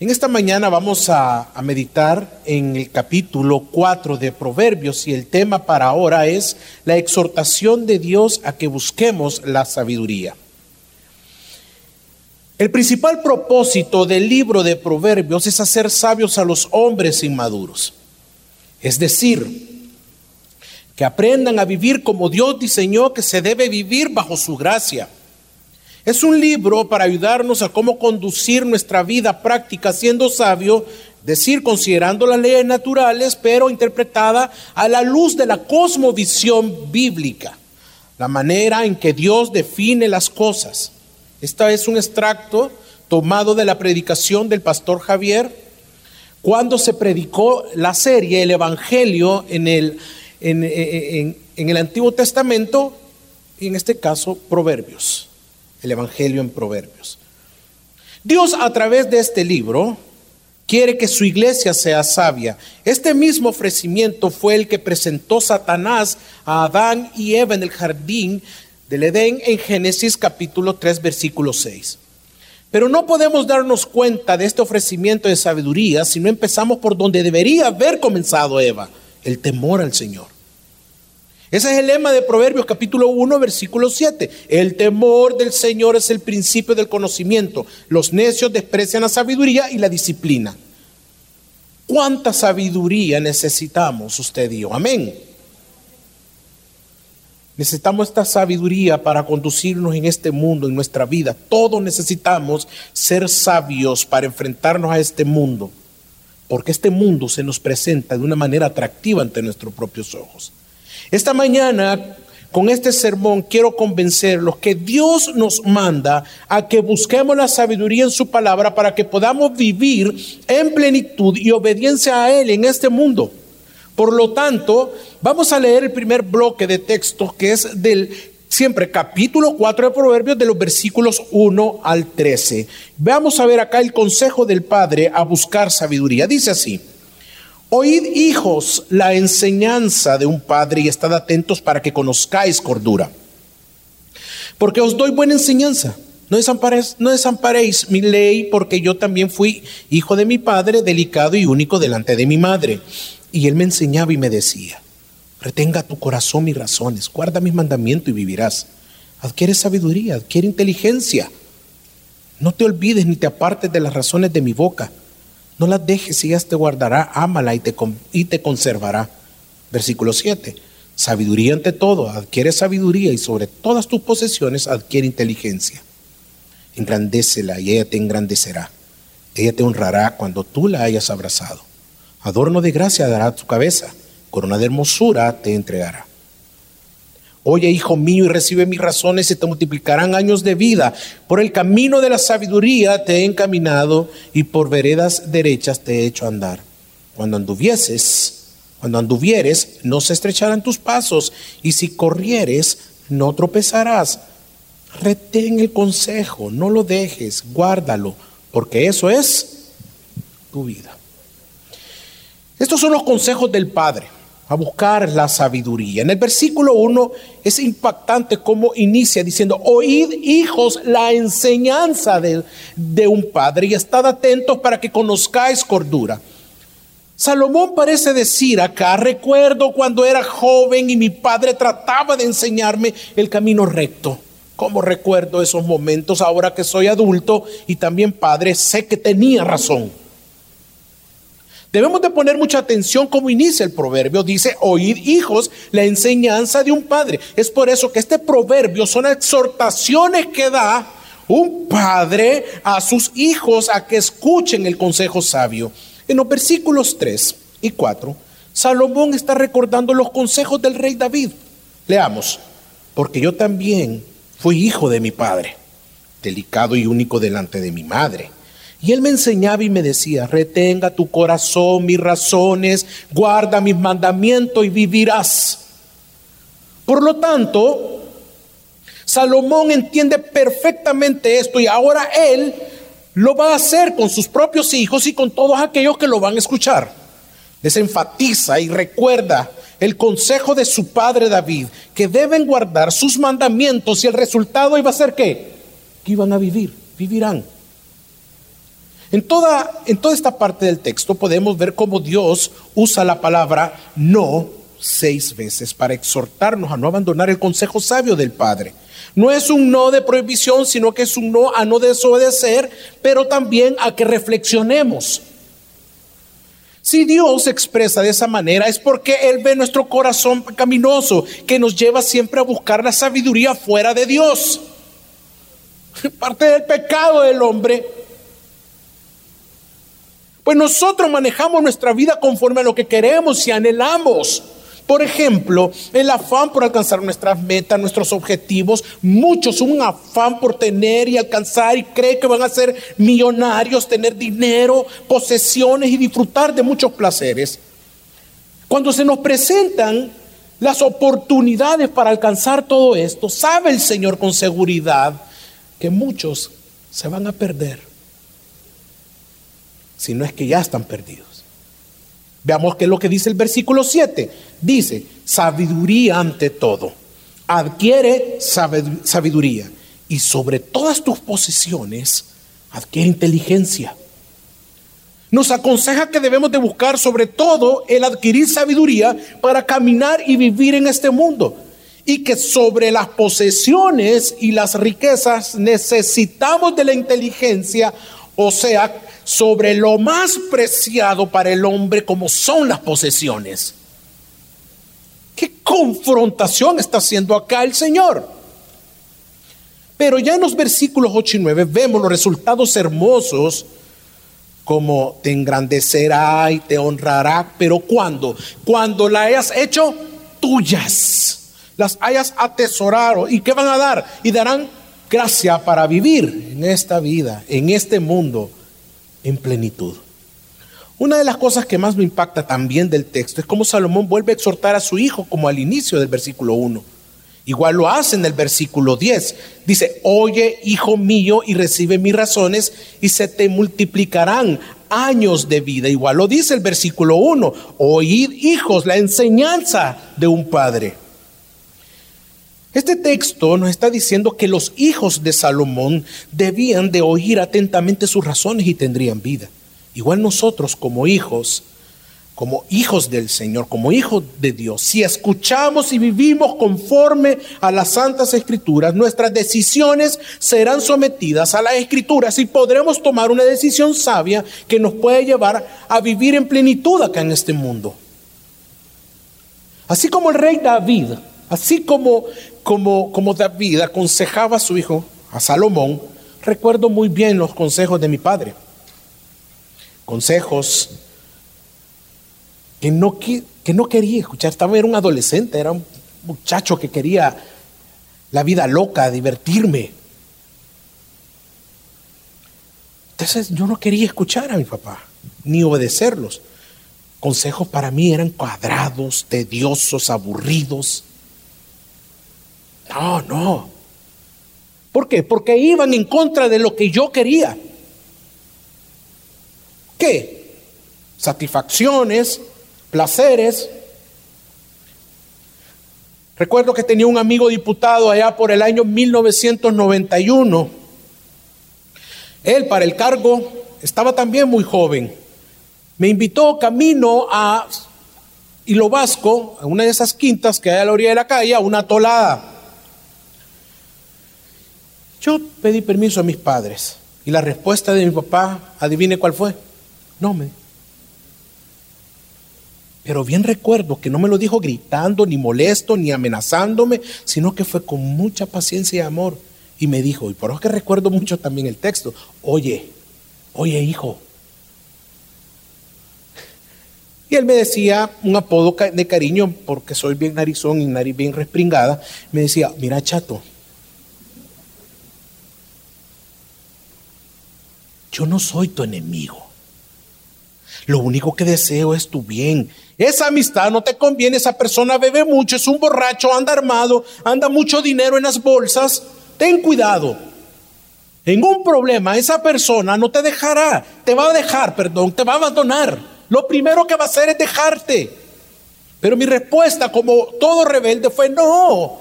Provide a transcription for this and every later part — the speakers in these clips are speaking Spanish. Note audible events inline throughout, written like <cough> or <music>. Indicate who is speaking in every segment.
Speaker 1: En esta mañana vamos a, meditar en el capítulo 4 de Proverbios y el tema para ahora es la exhortación de Dios a que busquemos la sabiduría. El principal propósito del libro de Proverbios es hacer sabios a los hombres inmaduros. Es decir, que aprendan a vivir como Dios diseñó que se debe vivir bajo su gracia es un libro para ayudarnos a cómo conducir nuestra vida práctica siendo sabio, decir, considerando las leyes naturales, pero interpretada a la luz de la cosmovisión bíblica, la manera en que Dios define las cosas. Esta es un extracto tomado de la predicación del pastor Javier cuando se predicó la serie, el Evangelio en el, en, en el Antiguo Testamento, y en este caso Proverbios el Evangelio en Proverbios. Dios a través de este libro quiere que su iglesia sea sabia. Este mismo ofrecimiento fue el que presentó Satanás a Adán y Eva en el jardín del Edén en Génesis capítulo 3 versículo 6. Pero no podemos darnos cuenta de este ofrecimiento de sabiduría si no empezamos por donde debería haber comenzado Eva, el temor al Señor. Ese es el lema de Proverbios capítulo 1, versículo 7. El temor del Señor es el principio del conocimiento. Los necios desprecian la sabiduría y la disciplina. ¿Cuánta sabiduría necesitamos usted yo? Amén. Necesitamos esta sabiduría para conducirnos en este mundo, en nuestra vida. Todos necesitamos ser sabios para enfrentarnos a este mundo, porque este mundo se nos presenta de una manera atractiva ante nuestros propios ojos. Esta mañana, con este sermón, quiero convencerlos que Dios nos manda a que busquemos la sabiduría en su palabra para que podamos vivir en plenitud y obediencia a Él en este mundo. Por lo tanto, vamos a leer el primer bloque de textos que es del siempre capítulo 4 de Proverbios de los versículos 1 al 13. Vamos a ver acá el consejo del Padre a buscar sabiduría. Dice así. Oíd, hijos, la enseñanza de un padre y estad atentos para que conozcáis cordura. Porque os doy buena enseñanza. No desamparéis, no mi ley, porque yo también fui hijo de mi padre, delicado y único delante de mi madre. Y él me enseñaba y me decía, retenga tu corazón mis razones, guarda mis mandamientos y vivirás. Adquiere sabiduría, adquiere inteligencia. No te olvides ni te apartes de las razones de mi boca no las dejes, ellas te guardará, ámala y te, y te conservará. Versículo 7. Sabiduría ante todo, adquiere sabiduría y sobre todas tus posesiones adquiere inteligencia. Engrandécela y ella te engrandecerá. Ella te honrará cuando tú la hayas abrazado. Adorno de gracia dará tu cabeza, corona de hermosura te entregará. Oye, hijo mío, y recibe mis razones y te multiplicarán años de vida. Por el camino de la sabiduría te he encaminado y por veredas derechas te he hecho andar. Cuando anduvieses, cuando anduvieres, no se estrecharán tus pasos, y si corrieres, no tropezarás. Retén el consejo, no lo dejes, guárdalo, porque eso es tu vida. Estos son los consejos del Padre a buscar la sabiduría. En el versículo 1 es impactante cómo inicia diciendo, oíd hijos la enseñanza de, de un padre y estad atentos para que conozcáis cordura. Salomón parece decir acá, recuerdo cuando era joven y mi padre trataba de enseñarme el camino recto. ¿Cómo recuerdo esos momentos ahora que soy adulto y también padre? Sé que tenía razón. Debemos de poner mucha atención como inicia el proverbio. Dice, oíd hijos la enseñanza de un padre. Es por eso que este proverbio son exhortaciones que da un padre a sus hijos a que escuchen el consejo sabio. En los versículos 3 y 4, Salomón está recordando los consejos del rey David. Leamos, porque yo también fui hijo de mi padre, delicado y único delante de mi madre y él me enseñaba y me decía, retenga tu corazón, mis razones, guarda mis mandamientos y vivirás. Por lo tanto, Salomón entiende perfectamente esto y ahora él lo va a hacer con sus propios hijos y con todos aquellos que lo van a escuchar. Les enfatiza y recuerda el consejo de su padre David, que deben guardar sus mandamientos y el resultado iba a ser? Que iban a vivir, vivirán. En toda, esta parte del texto podemos ver cómo Dios usa la palabra no seis veces para exhortarnos a no abandonar el consejo sabio del Padre. No es un no de prohibición, sino que es un no a no desobedecer, pero también a que reflexionemos. Si Dios expresa de esa manera es porque Él ve nuestro corazón caminoso que nos lleva siempre a buscar la sabiduría fuera de Dios. <laughs> Parte del pecado del hombre pues nosotros manejamos nuestra vida conforme a lo que queremos y anhelamos. Por ejemplo, el afán por alcanzar nuestras metas, nuestros objetivos. Muchos un afán por tener y alcanzar y creen que van a ser millonarios, tener dinero, posesiones y disfrutar de muchos placeres. Cuando se nos presentan las oportunidades para alcanzar todo esto, sabe el Señor con seguridad que muchos se van a perder si no es que ya están perdidos. Veamos qué es lo que dice el versículo 7. Dice, sabiduría ante todo. Adquiere sabiduría. Y sobre todas tus posiciones, adquiere inteligencia. Nos aconseja que debemos de buscar sobre todo el adquirir sabiduría para caminar y vivir en este mundo. Y que sobre las posesiones y las riquezas necesitamos de la inteligencia, o sea, sobre lo más preciado para el hombre como son las posesiones. ¿Qué confrontación está haciendo acá el Señor? Pero ya en los versículos 8 y 9 vemos los resultados hermosos como te engrandecerá y te honrará, pero ¿cuándo? Cuando la hayas hecho tuyas, las hayas atesorado. ¿Y qué van a dar? Y darán gracia para vivir en esta vida, en este mundo en plenitud. Una de las cosas que más me impacta también del texto es cómo Salomón vuelve a exhortar a su hijo como al inicio del versículo 1. Igual lo hace en el versículo 10. Dice, oye, hijo mío, y recibe mis razones, y se te multiplicarán años de vida. Igual lo dice el versículo 1. Oíd, hijos, la enseñanza de un padre. Este texto nos está diciendo que los hijos de Salomón debían de oír atentamente sus razones y tendrían vida. Igual nosotros como hijos, como hijos del Señor, como hijos de Dios, si escuchamos y vivimos conforme a las santas escrituras, nuestras decisiones serán sometidas a las escrituras y podremos tomar una decisión sabia que nos puede llevar a vivir en plenitud acá en este mundo. Así como el rey David Así como, como, como David aconsejaba a su hijo, a Salomón, recuerdo muy bien los consejos de mi padre. Consejos que no, que, no quería escuchar. Estaba, era un adolescente, era un muchacho que quería la vida loca, divertirme. Entonces yo no quería escuchar a mi papá, ni obedecerlos. Consejos para mí eran cuadrados, tediosos, aburridos. No, no. ¿Por qué? Porque iban en contra de lo que yo quería. ¿Qué? Satisfacciones, placeres. Recuerdo que tenía un amigo diputado allá por el año 1991. Él para el cargo estaba también muy joven. Me invitó camino a Hilo Vasco, a una de esas quintas que hay a la orilla de la calle, a una tolada. Yo pedí permiso a mis padres y la respuesta de mi papá, adivine cuál fue. No me. Pero bien recuerdo que no me lo dijo gritando, ni molesto, ni amenazándome, sino que fue con mucha paciencia y amor. Y me dijo, y por eso que recuerdo mucho también el texto, oye, oye hijo. Y él me decía un apodo de cariño, porque soy bien narizón y nariz bien respringada, me decía, mira chato, yo no soy tu enemigo. Lo único que deseo es tu bien. Esa amistad no te conviene, esa persona bebe mucho, es un borracho, anda armado, anda mucho dinero en las bolsas. Ten cuidado. En un problema, esa persona no te dejará, te va a dejar, perdón, te va a abandonar. Lo primero que va a hacer es dejarte. Pero mi respuesta, como todo rebelde, fue no.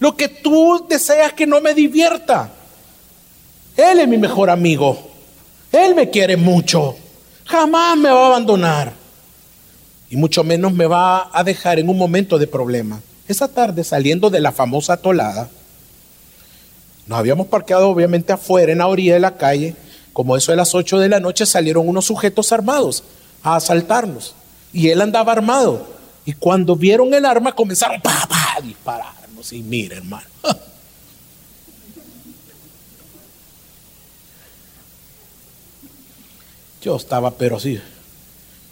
Speaker 1: Lo que tú deseas que no me divierta. Él es mi mejor amigo. Él me quiere mucho. Jamás me va a abandonar. Y mucho menos me va a dejar en un momento de problema. Esa tarde, saliendo de la famosa tolada, nos habíamos parqueado obviamente afuera, en la orilla de la calle. Como eso de las 8 de la noche salieron unos sujetos armados a asaltarnos. Y él andaba armado. Y cuando vieron el arma comenzaron a dispararnos. Y mire, hermano. <laughs> Yo estaba, pero así,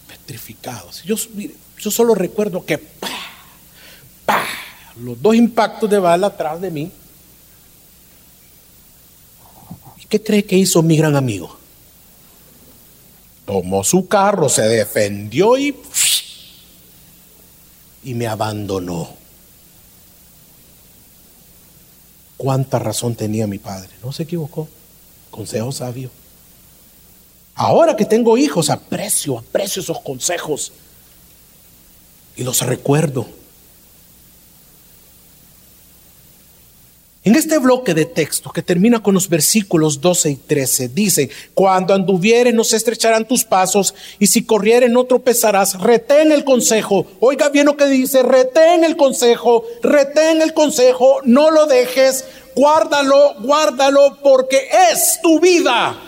Speaker 1: petrificado. Yo, yo solo recuerdo que los dos impactos de bala atrás de mí. ¿Y qué cree que hizo mi gran amigo? Tomó su carro, se defendió y, y me abandonó. Cuánta razón tenía mi padre. No se equivocó. Consejo sabio. Ahora que tengo hijos, aprecio, aprecio esos consejos y los recuerdo. En este bloque de texto que termina con los versículos 12 y 13, dice, cuando anduvieres no se estrecharán tus pasos y si corrieres no tropezarás, retén el consejo. Oiga bien lo que dice, retén el consejo, retén el consejo, no lo dejes, guárdalo, guárdalo porque es tu vida.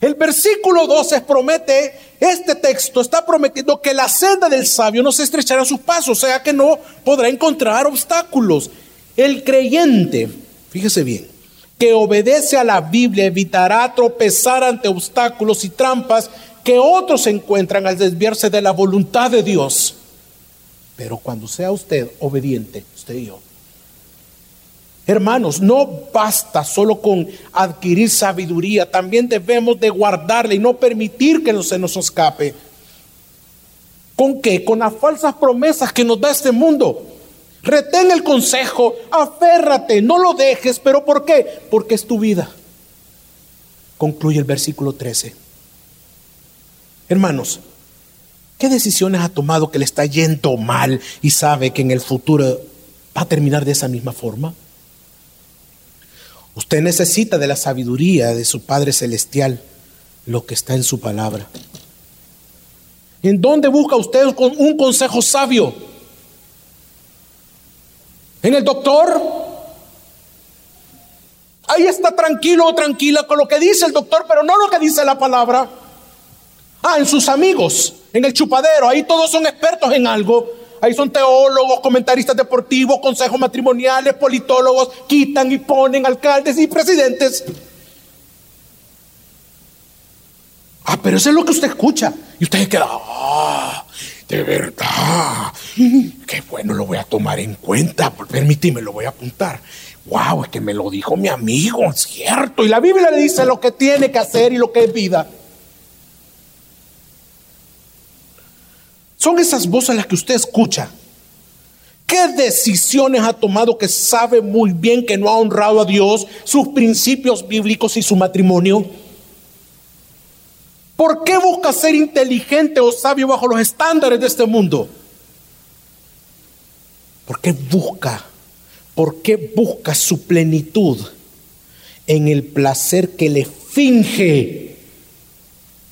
Speaker 1: El versículo 12 promete, este texto está prometiendo que la senda del sabio no se estrechará sus pasos, o sea que no podrá encontrar obstáculos. El creyente, fíjese bien, que obedece a la Biblia evitará tropezar ante obstáculos y trampas que otros encuentran al desviarse de la voluntad de Dios. Pero cuando sea usted obediente, usted y yo, Hermanos, no basta solo con adquirir sabiduría, también debemos de guardarla y no permitir que no se nos escape. ¿Con qué? Con las falsas promesas que nos da este mundo. Retén el consejo, aférrate, no lo dejes, pero ¿por qué? Porque es tu vida. Concluye el versículo 13. Hermanos, ¿qué decisiones ha tomado que le está yendo mal y sabe que en el futuro va a terminar de esa misma forma? Usted necesita de la sabiduría de su Padre Celestial, lo que está en su palabra. ¿En dónde busca usted un consejo sabio? ¿En el doctor? Ahí está tranquilo o tranquila con lo que dice el doctor, pero no lo que dice la palabra. Ah, en sus amigos, en el chupadero, ahí todos son expertos en algo. Ahí son teólogos, comentaristas deportivos, consejos matrimoniales, politólogos, quitan y ponen alcaldes y presidentes. Ah, pero eso es lo que usted escucha. Y usted queda, ah, de verdad. Qué bueno, lo voy a tomar en cuenta. Permíteme, lo voy a apuntar. Wow, es que me lo dijo mi amigo, es cierto. Y la Biblia le dice lo que tiene que hacer y lo que es vida. Son esas voces las que usted escucha. ¿Qué decisiones ha tomado que sabe muy bien que no ha honrado a Dios, sus principios bíblicos y su matrimonio? ¿Por qué busca ser inteligente o sabio bajo los estándares de este mundo? ¿Por qué busca? ¿Por qué busca su plenitud en el placer que le finge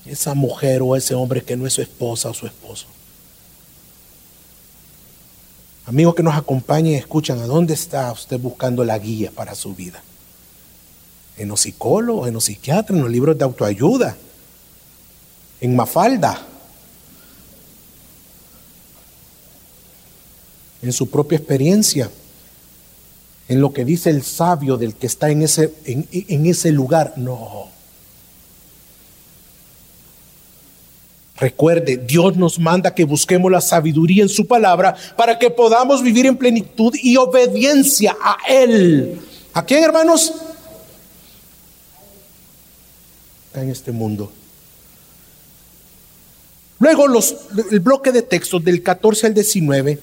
Speaker 1: esa mujer o ese hombre que no es su esposa o su esposo? Amigos que nos acompañen escuchan, ¿a dónde está usted buscando la guía para su vida? ¿En los psicólogos, en los psiquiatras, en los libros de autoayuda? ¿En Mafalda? ¿En su propia experiencia? ¿En lo que dice el sabio del que está en ese, en ese lugar? No. Recuerde, Dios nos manda que busquemos la sabiduría en su palabra para que podamos vivir en plenitud y obediencia a Él. ¿A quién, hermanos? En este mundo. Luego el bloque de textos del 14 al 19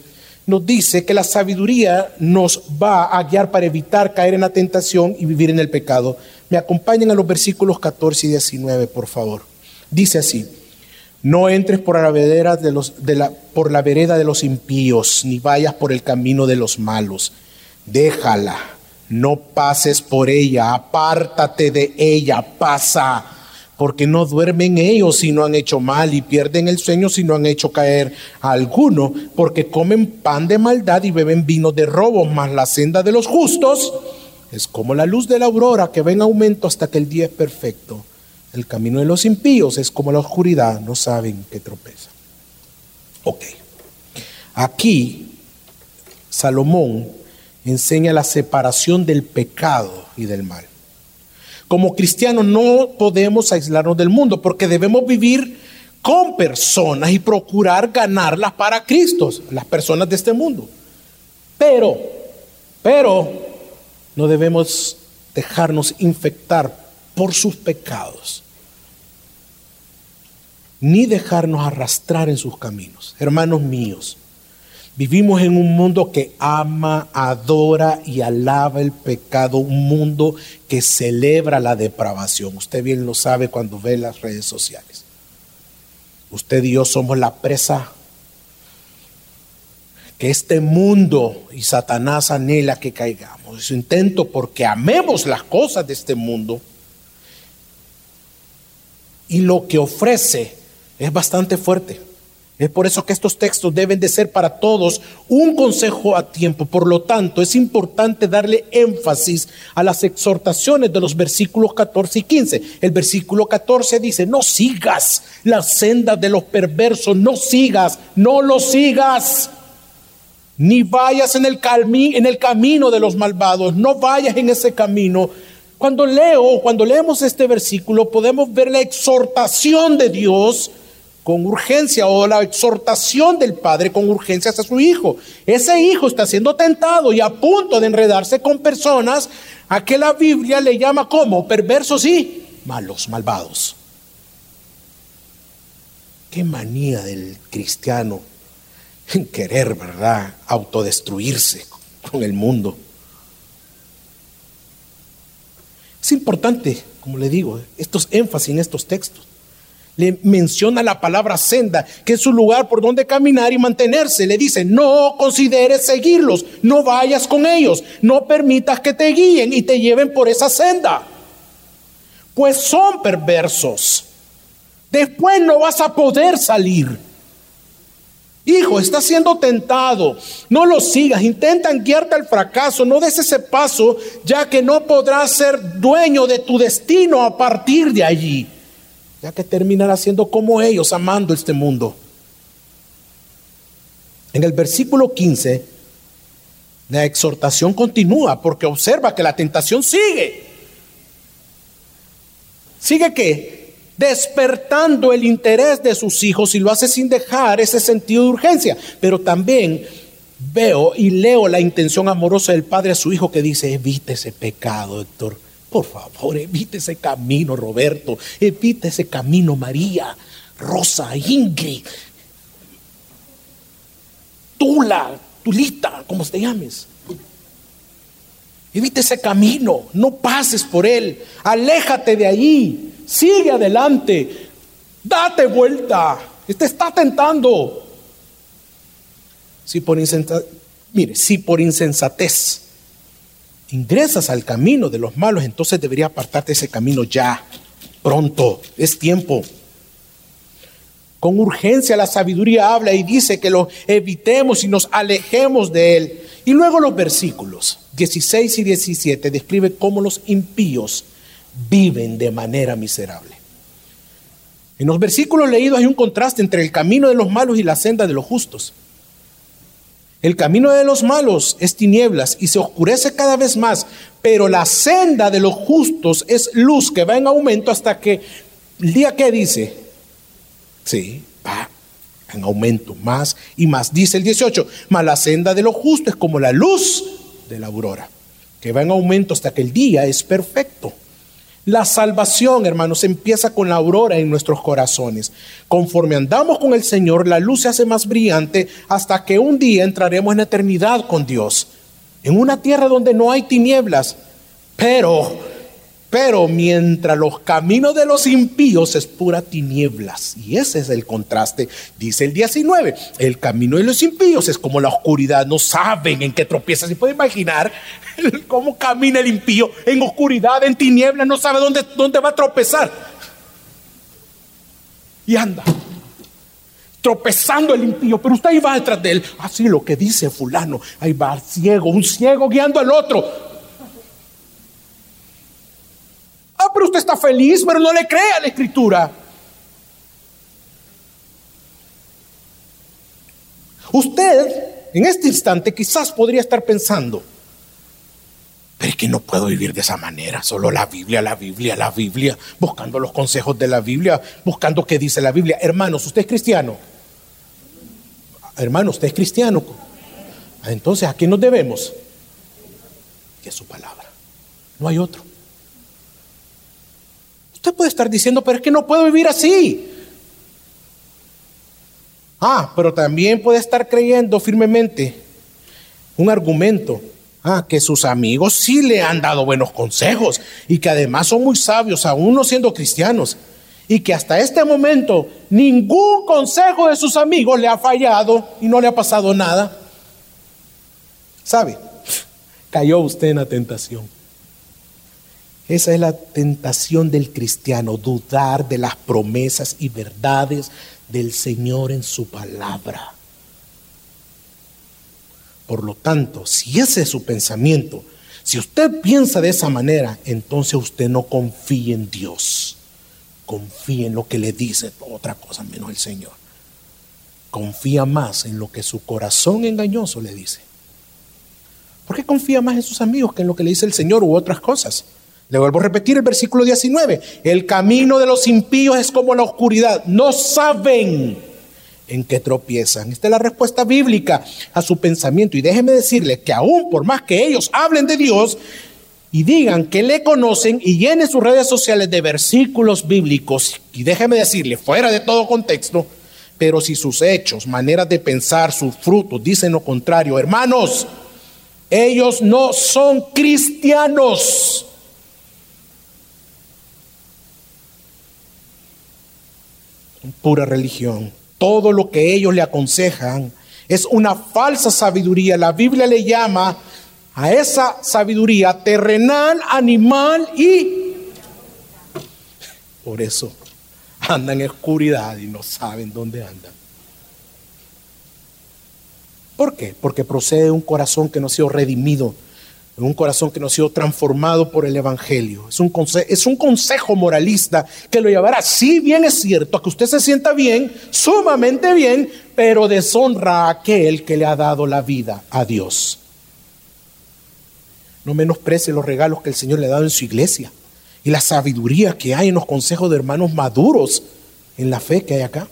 Speaker 1: nos dice que la sabiduría nos va a guiar para evitar caer en la tentación y vivir en el pecado. Me acompañen a los versículos 14 y 19, por favor. Dice así. No entres por la, vereda de los, la, por la vereda de los impíos, ni vayas por el camino de los malos. Déjala, no pases por ella, apártate de ella, pasa, porque no duermen ellos si no han hecho mal y pierden el sueño si no han hecho caer a alguno, porque comen pan de maldad y beben vino de robo, mas la senda de los justos es como la luz de la aurora que va en aumento hasta que el día es perfecto. El camino de los impíos es como la oscuridad, no saben que tropeza. Ok. Aquí Salomón enseña la separación del pecado y del mal. Como cristianos no podemos aislarnos del mundo porque debemos vivir con personas y procurar ganarlas para Cristo, las personas de este mundo. Pero, pero, no debemos dejarnos infectar por sus pecados, ni dejarnos arrastrar en sus caminos. Hermanos míos, Vivimos en un mundo que ama, adora y alaba el pecado, un mundo que celebra la depravación. Usted bien lo sabe cuando ve las redes sociales. Usted y yo somos la presa que este mundo y Satanás anhela que caigamos. Su intento porque amemos las cosas de este mundo y lo que ofrece es bastante fuerte. Es por eso que estos textos deben de ser para todos un consejo a tiempo. Por lo tanto, es importante darle énfasis a las exhortaciones de los versículos 14 y 15. El versículo 14 dice, no sigas la senda de los perversos, no sigas, no lo sigas. Ni vayas en el, en el camino de los malvados, no vayas en ese camino. Cuando leo, cuando leemos este versículo, podemos ver la exhortación de Dios con urgencia o la exhortación del padre con urgencia hacia su hijo. Ese hijo está siendo tentado y a punto de enredarse con personas a que la Biblia le llama como perversos y malos, malvados. Qué manía del cristiano en querer, ¿verdad?, autodestruirse con el mundo. Es importante, como le digo, estos énfasis en estos textos le menciona la palabra senda, que es un lugar por donde caminar y mantenerse. Le dice, no consideres seguirlos, no vayas con ellos, no permitas que te guíen y te lleven por esa senda. Pues son perversos. Después no vas a poder salir. Hijo, estás siendo tentado. No lo sigas. Intentan guiarte al fracaso. No des ese paso, ya que no podrás ser dueño de tu destino a partir de allí ya que terminará siendo como ellos, amando este mundo. En el versículo 15, la exhortación continúa porque observa que la tentación sigue. ¿Sigue qué? Despertando el interés de sus hijos y lo hace sin dejar ese sentido de urgencia. Pero también veo y leo la intención amorosa del padre a su hijo que dice, evite ese pecado, Héctor. Por favor, evite ese camino, Roberto. Evite ese camino, María, Rosa, Ingrid, Tula, Tulita, como te llames. Evite ese camino, no pases por él, aléjate de ahí, sigue adelante, date vuelta, te está tentando. Si por insensatez, mire, si por insensatez ingresas al camino de los malos, entonces debería apartarte ese camino ya, pronto, es tiempo. Con urgencia la sabiduría habla y dice que lo evitemos y nos alejemos de él. Y luego los versículos 16 y 17 describe cómo los impíos viven de manera miserable. En los versículos leídos hay un contraste entre el camino de los malos y la senda de los justos. El camino de los malos es tinieblas y se oscurece cada vez más, pero la senda de los justos es luz que va en aumento hasta que el día que dice, sí, va en aumento más y más. Dice el 18, mas la senda de los justos es como la luz de la aurora, que va en aumento hasta que el día es perfecto. La salvación, hermanos, empieza con la aurora en nuestros corazones. Conforme andamos con el Señor, la luz se hace más brillante hasta que un día entraremos en eternidad con Dios. En una tierra donde no hay tinieblas. Pero, Pero mientras los caminos de los impíos es pura tinieblas. Y ese es el contraste. Dice el 19, el camino de los impíos es como la oscuridad. No saben en qué tropieza. Se puede imaginar <laughs> cómo camina el impío en oscuridad, en tinieblas. No sabe dónde, dónde va a tropezar. Y anda tropezando el impío, pero usted ahí va detrás de él. Así lo que dice fulano, ahí va ciego, un ciego guiando al otro. Pero usted está feliz, pero no le cree a la escritura. Usted, en este instante, quizás podría estar pensando, pero es que no puedo vivir de esa manera, solo la Biblia, la Biblia, la Biblia, buscando los consejos de la Biblia, buscando qué dice la Biblia. Hermanos, usted es cristiano. Hermano, usted es cristiano. Ah, entonces, ¿a quién nos debemos? Que es su palabra. No hay otro. Usted puede estar diciendo, pero es que no puedo vivir así. Ah, pero también puede estar creyendo firmemente un argumento. Ah, que sus amigos sí le han dado buenos consejos y que además son muy sabios, aún no siendo cristianos. Y que hasta este momento ningún consejo de sus amigos le ha fallado y no le ha pasado nada. ¿Sabe? <laughs> Cayó usted en la tentación. Esa es la tentación del cristiano, dudar de las promesas y verdades del Señor en su palabra. Por lo tanto, si ese es su pensamiento, si usted piensa de esa manera, entonces usted no confía en Dios. Confía en lo que le dice otra cosa menos el Señor. Confía más en lo que su corazón engañoso le dice. ¿Por qué confía más en sus amigos que en lo que le dice el Señor u otras cosas? Le vuelvo a repetir el versículo 19. El camino de los impíos es como la oscuridad. No saben en qué tropiezan. Esta es la respuesta bíblica a su pensamiento. Y déjeme decirle que aún por más que ellos hablen de Dios y digan que le conocen y llenen sus redes sociales de versículos bíblicos, y déjeme decirle, fuera de todo contexto, pero si sus hechos, maneras de pensar, sus frutos dicen lo contrario, hermanos, ellos no son cristianos. Pura religión. Todo lo que ellos le aconsejan es una falsa sabiduría. La Biblia le llama a esa sabiduría terrenal, animal y... Por eso andan en oscuridad y no saben dónde andan. ¿Por qué? Porque procede de un corazón que no ha sido redimido un corazón que no ha sido transformado por el Evangelio. Es un, consejo, es un consejo moralista que lo llevará, si bien es cierto, a que usted se sienta bien, sumamente bien, pero deshonra a aquel que le ha dado la vida a Dios. No menosprecie los regalos que el Señor le ha dado en su iglesia y la sabiduría que hay en los consejos de hermanos maduros en la fe que hay acá.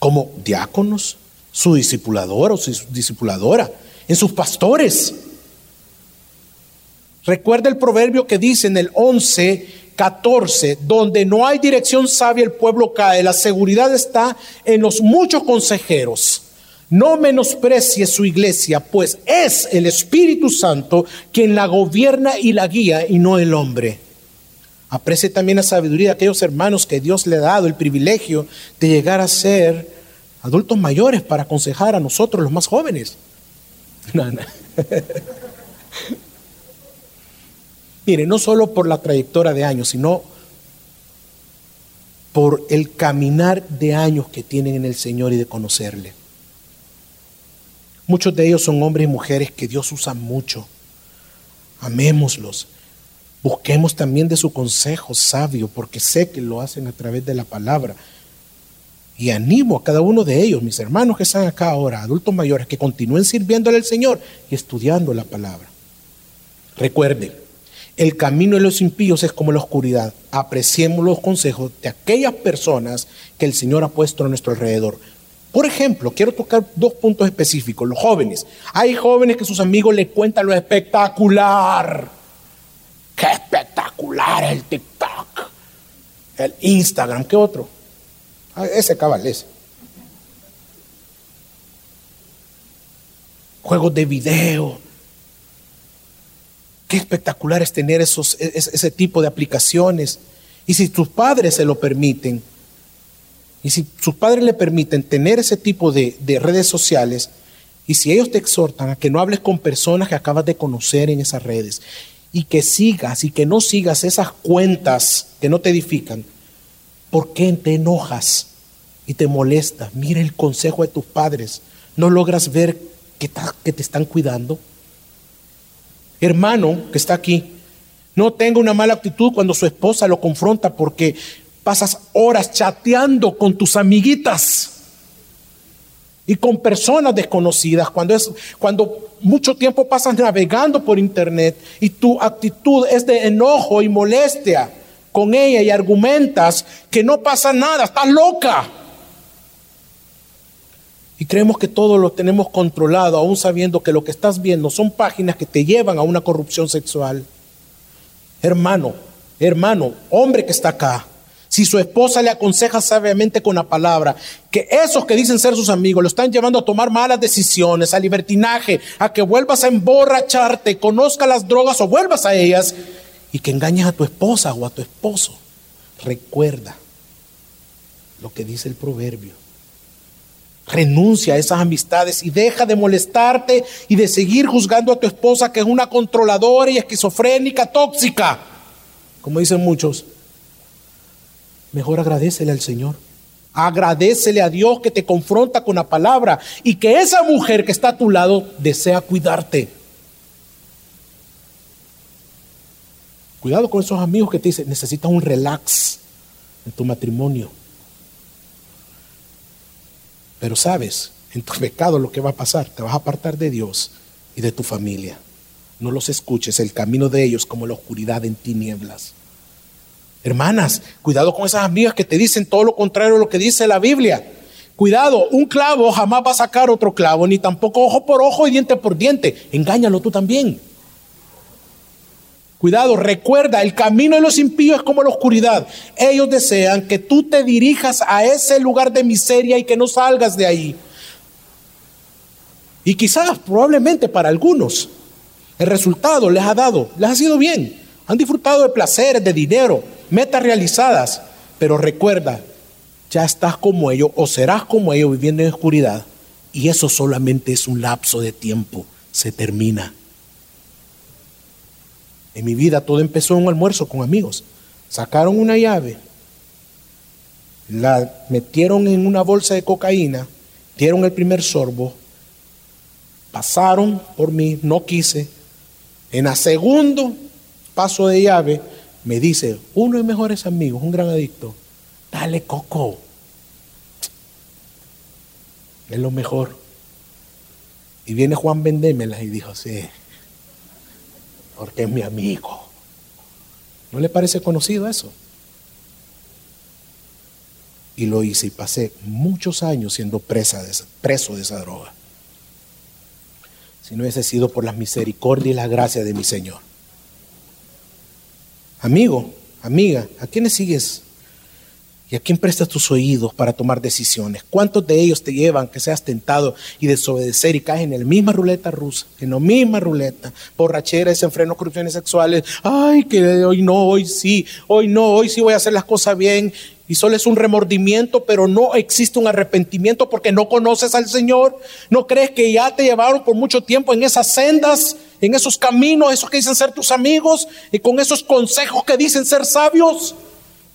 Speaker 1: Como diáconos, su discipulador o su discipuladora, en sus pastores Recuerda el proverbio que dice en el 11, 14, donde no hay dirección sabia el pueblo cae, la seguridad está en los muchos consejeros. No menosprecie su iglesia, pues es el Espíritu Santo quien la gobierna y la guía y no el hombre. Aprecie también la sabiduría de aquellos hermanos que Dios le ha dado el privilegio de llegar a ser adultos mayores para aconsejar a nosotros los más jóvenes. <laughs> Mire, no solo por la trayectoria de años, sino por el caminar de años que tienen en el Señor y de conocerle. Muchos de ellos son hombres y mujeres que Dios usa mucho. Amémoslos. Busquemos también de su consejo sabio, porque sé que lo hacen a través de la palabra. Y animo a cada uno de ellos, mis hermanos que están acá ahora, adultos mayores, que continúen sirviéndole al Señor y estudiando la palabra. Recuerden, el camino de los impíos es como la oscuridad. Apreciemos los consejos de aquellas personas que el Señor ha puesto a nuestro alrededor. Por ejemplo, quiero tocar dos puntos específicos. Los jóvenes. Hay jóvenes que sus amigos les cuentan lo espectacular. ¡Qué espectacular el TikTok! El Instagram. ¿Qué otro? Ah, ese cabal. Juegos de video Qué espectacular es tener esos, e, ese tipo de aplicaciones. Y si tus padres se lo permiten, y si sus padres le permiten tener ese tipo de, de redes sociales, y si ellos te exhortan a que no hables con personas que acabas de conocer en esas redes, y que sigas y que no sigas esas cuentas que no te edifican, ¿por qué te enojas y te molestas? Mira el consejo de tus padres. ¿No logras ver que, que te están cuidando? Hermano que está aquí, no tenga una mala actitud cuando su esposa lo confronta porque pasas horas chateando con tus amiguitas y con personas desconocidas, cuando, es, cuando mucho tiempo pasas navegando por internet y tu actitud es de enojo y molestia con ella y argumentas que no pasa nada, estás loca. Y creemos que todo lo tenemos controlado, aún sabiendo que lo que estás viendo son páginas que te llevan a una corrupción sexual. Hermano, hermano, hombre que está acá, si su esposa le aconseja sabiamente con la palabra que esos que dicen ser sus amigos lo están llevando a tomar malas decisiones, a libertinaje, a que vuelvas a emborracharte, conozca las drogas o vuelvas a ellas y que engañes a tu esposa o a tu esposo, recuerda lo que dice el proverbio. Renuncia a esas amistades y deja de molestarte y de seguir juzgando a tu esposa que es una controladora y esquizofrénica tóxica, como dicen muchos mejor agradecele al Señor. Agradecele a Dios que te confronta con la palabra y que esa mujer que está a tu lado desea cuidarte. Cuidado con esos amigos que te dicen, necesitas un relax en tu matrimonio. Pero sabes, en tu <laughs> pecado lo que va a pasar, te vas a apartar de Dios y de tu familia. No los escuches, el camino de ellos como la oscuridad en tinieblas. Hermanas, cuidado con esas amigas que te dicen todo lo contrario a lo que dice la Biblia. Cuidado, un clavo jamás va a sacar otro clavo, ni tampoco ojo por ojo y diente por diente. Engáñalo tú también. Cuidado, recuerda, el camino de los impíos es como la oscuridad. Ellos desean que tú te dirijas a ese lugar de miseria y que no salgas de ahí. Y quizás, probablemente para algunos, el resultado les ha dado, les ha sido bien. Han disfrutado de placeres, de dinero, metas realizadas, pero recuerda, ya estás como ellos o serás como ellos viviendo en oscuridad y eso solamente es un lapso de tiempo, se termina. En mi vida todo empezó en un almuerzo con amigos. Sacaron una llave, la metieron en una bolsa de cocaína, dieron el primer sorbo, pasaron por mí, no quise. En el segundo paso de llave, me dice, uno de mis mejores amigos, un gran adicto, dale coco. Es lo mejor. Y viene Juan Vendémelas y dijo, sí, porque es mi amigo. ¿No le parece conocido eso? Y lo hice y pasé muchos años siendo presa de preso de esa droga. Si no hubiese sido por la misericordia y la gracia de mi Señor. Amigo, amiga, ¿a quiénes sigues? ¿Y a quién prestas tus oídos para tomar decisiones? ¿Cuántos de ellos te llevan que seas tentado y desobedecer y caes en la misma ruleta rusa, en la misma ruleta, borrachera, desenfreno, corrupciones sexuales? Ay, que hoy no, hoy sí, hoy no, hoy sí voy a hacer las cosas bien. Y solo es un remordimiento, pero no existe un arrepentimiento porque no conoces al Señor. ¿No crees que ya te llevaron por mucho tiempo en esas sendas? en esos caminos, esos que dicen ser tus amigos y con esos consejos que dicen ser sabios.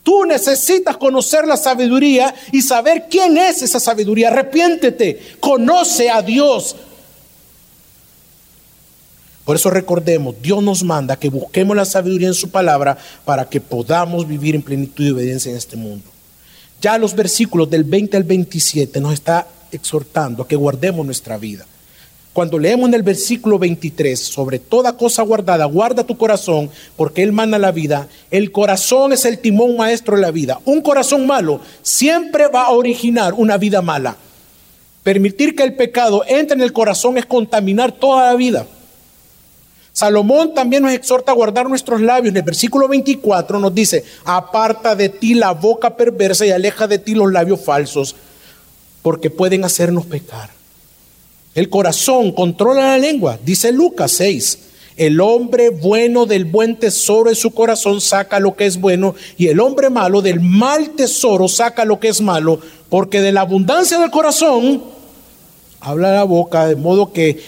Speaker 1: Tú necesitas conocer la sabiduría y saber quién es esa sabiduría. Arrepiéntete, conoce a Dios. Por eso recordemos, Dios nos manda que busquemos la sabiduría en su palabra para que podamos vivir en plenitud y obediencia en este mundo. Ya los versículos del 20 al 27 nos está exhortando a que guardemos nuestra vida. Cuando leemos en el versículo 23, sobre toda cosa guardada, guarda tu corazón, porque Él manda la vida. El corazón es el timón maestro de la vida. Un corazón malo siempre va a originar una vida mala. Permitir que el pecado entre en el corazón es contaminar toda la vida. Salomón también nos exhorta a guardar nuestros labios. En el versículo 24 nos dice, aparta de ti la boca perversa y aleja de ti los labios falsos, porque pueden hacernos pecar. El corazón controla la lengua, dice Lucas 6. El hombre bueno del buen tesoro de su corazón saca lo que es bueno y el hombre malo del mal tesoro saca lo que es malo, porque de la abundancia del corazón habla la boca, de modo que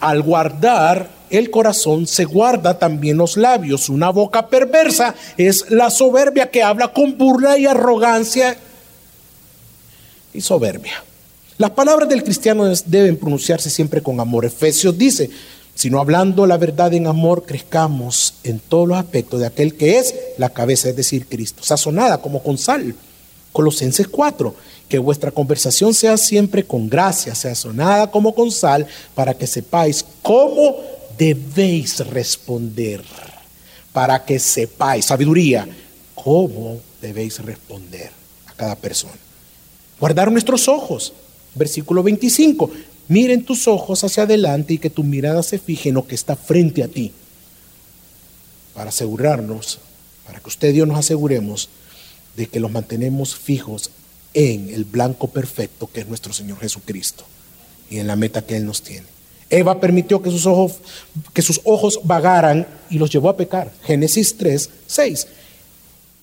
Speaker 1: al guardar el corazón se guarda también los labios. Una boca perversa es la soberbia que habla con burla y arrogancia y soberbia. Las palabras del cristiano deben pronunciarse siempre con amor. Efesios dice, sino hablando la verdad en amor, crezcamos en todos los aspectos de aquel que es la cabeza, es decir, Cristo, sazonada como con sal. Colosenses 4, que vuestra conversación sea siempre con gracia, sazonada como con sal, para que sepáis cómo debéis responder, para que sepáis, sabiduría, cómo debéis responder a cada persona. Guardar nuestros ojos, versículo 25, Miren tus ojos hacia adelante y que tu mirada se fije en lo que está frente a ti. Para asegurarnos, para que usted y yo nos aseguremos de que los mantenemos fijos en el blanco perfecto que es nuestro Señor Jesucristo y en la meta que Él nos tiene. Eva permitió que sus ojos, que sus ojos vagaran y los llevó a pecar. Génesis 3, 6.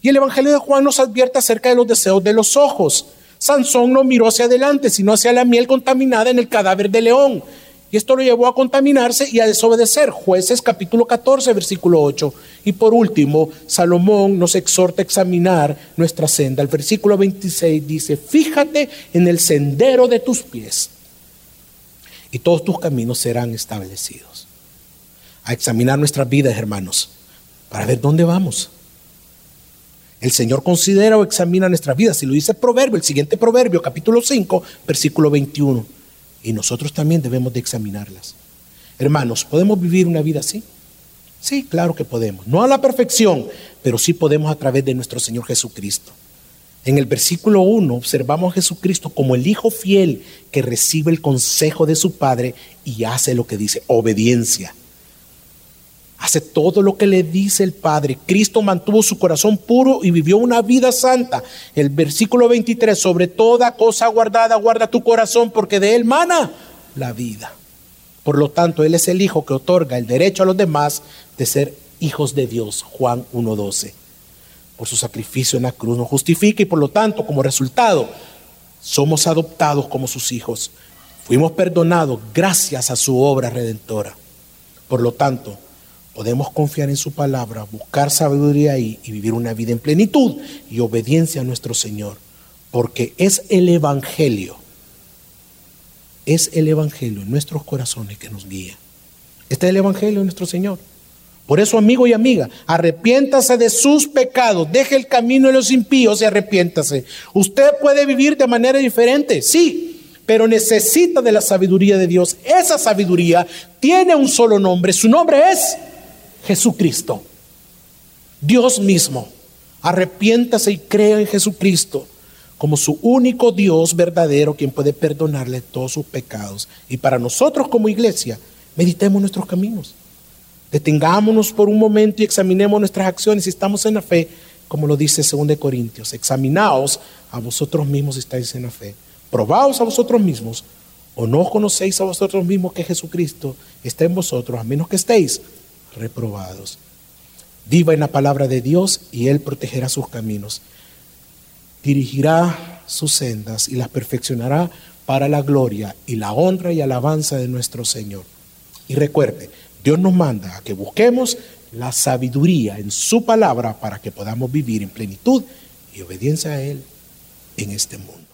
Speaker 1: Y el Evangelio de Juan nos advierte acerca de los deseos de los ojos. Sansón no miró hacia adelante, sino hacia la miel contaminada en el cadáver de león. Y esto lo llevó a contaminarse y a desobedecer. Jueces capítulo 14, versículo 8. Y por último, Salomón nos exhorta a examinar nuestra senda. El versículo 26 dice, fíjate en el sendero de tus pies y todos tus caminos serán establecidos. A examinar nuestras vidas, hermanos, para ver dónde vamos. El Señor considera o examina nuestras vidas. Si lo dice el proverbio, el siguiente proverbio, capítulo 5, versículo 21. Y nosotros también debemos de examinarlas. Hermanos, ¿podemos vivir una vida así? Sí, claro que podemos. No a la perfección, pero sí podemos a través de nuestro Señor Jesucristo. En el versículo 1 observamos a Jesucristo como el Hijo fiel que recibe el consejo de su Padre y hace lo que dice, obediencia hace todo lo que le dice el Padre. Cristo mantuvo su corazón puro y vivió una vida santa. El versículo 23, sobre toda cosa guardada, guarda tu corazón porque de él mana la vida. Por lo tanto, Él es el Hijo que otorga el derecho a los demás de ser hijos de Dios. Juan 1.12. Por su sacrificio en la cruz nos justifica y por lo tanto, como resultado, somos adoptados como sus hijos. Fuimos perdonados gracias a su obra redentora. Por lo tanto, podemos confiar en su palabra, buscar sabiduría ahí y vivir una vida en plenitud y obediencia a nuestro Señor, porque es el Evangelio, es el Evangelio en nuestros corazones que nos guía. Este es el Evangelio de nuestro Señor. Por eso, amigo y amiga, arrepiéntase de sus pecados, deje el camino de los impíos y arrepiéntase. Usted puede vivir de manera diferente, sí, pero necesita de la sabiduría de Dios. Esa sabiduría tiene un solo nombre, su nombre es Jesucristo. Dios mismo. Arrepiéntase y crea en Jesucristo como su único Dios verdadero quien puede perdonarle todos sus pecados. Y para nosotros como iglesia, meditemos nuestros caminos. Detengámonos por un momento y examinemos nuestras acciones si estamos en la fe, como lo dice 2 Corintios. Examinaos a vosotros mismos si estáis en la fe. Probaos a vosotros mismos o no conocéis a vosotros mismos que Jesucristo está en vosotros, a menos que estéis reprobados. Viva en la palabra de Dios y Él protegerá sus caminos. Dirigirá sus sendas y las perfeccionará para la gloria y la honra y alabanza de nuestro Señor. Y recuerde, Dios nos manda a que busquemos la sabiduría en su palabra para que podamos vivir en plenitud y obediencia a Él en este mundo.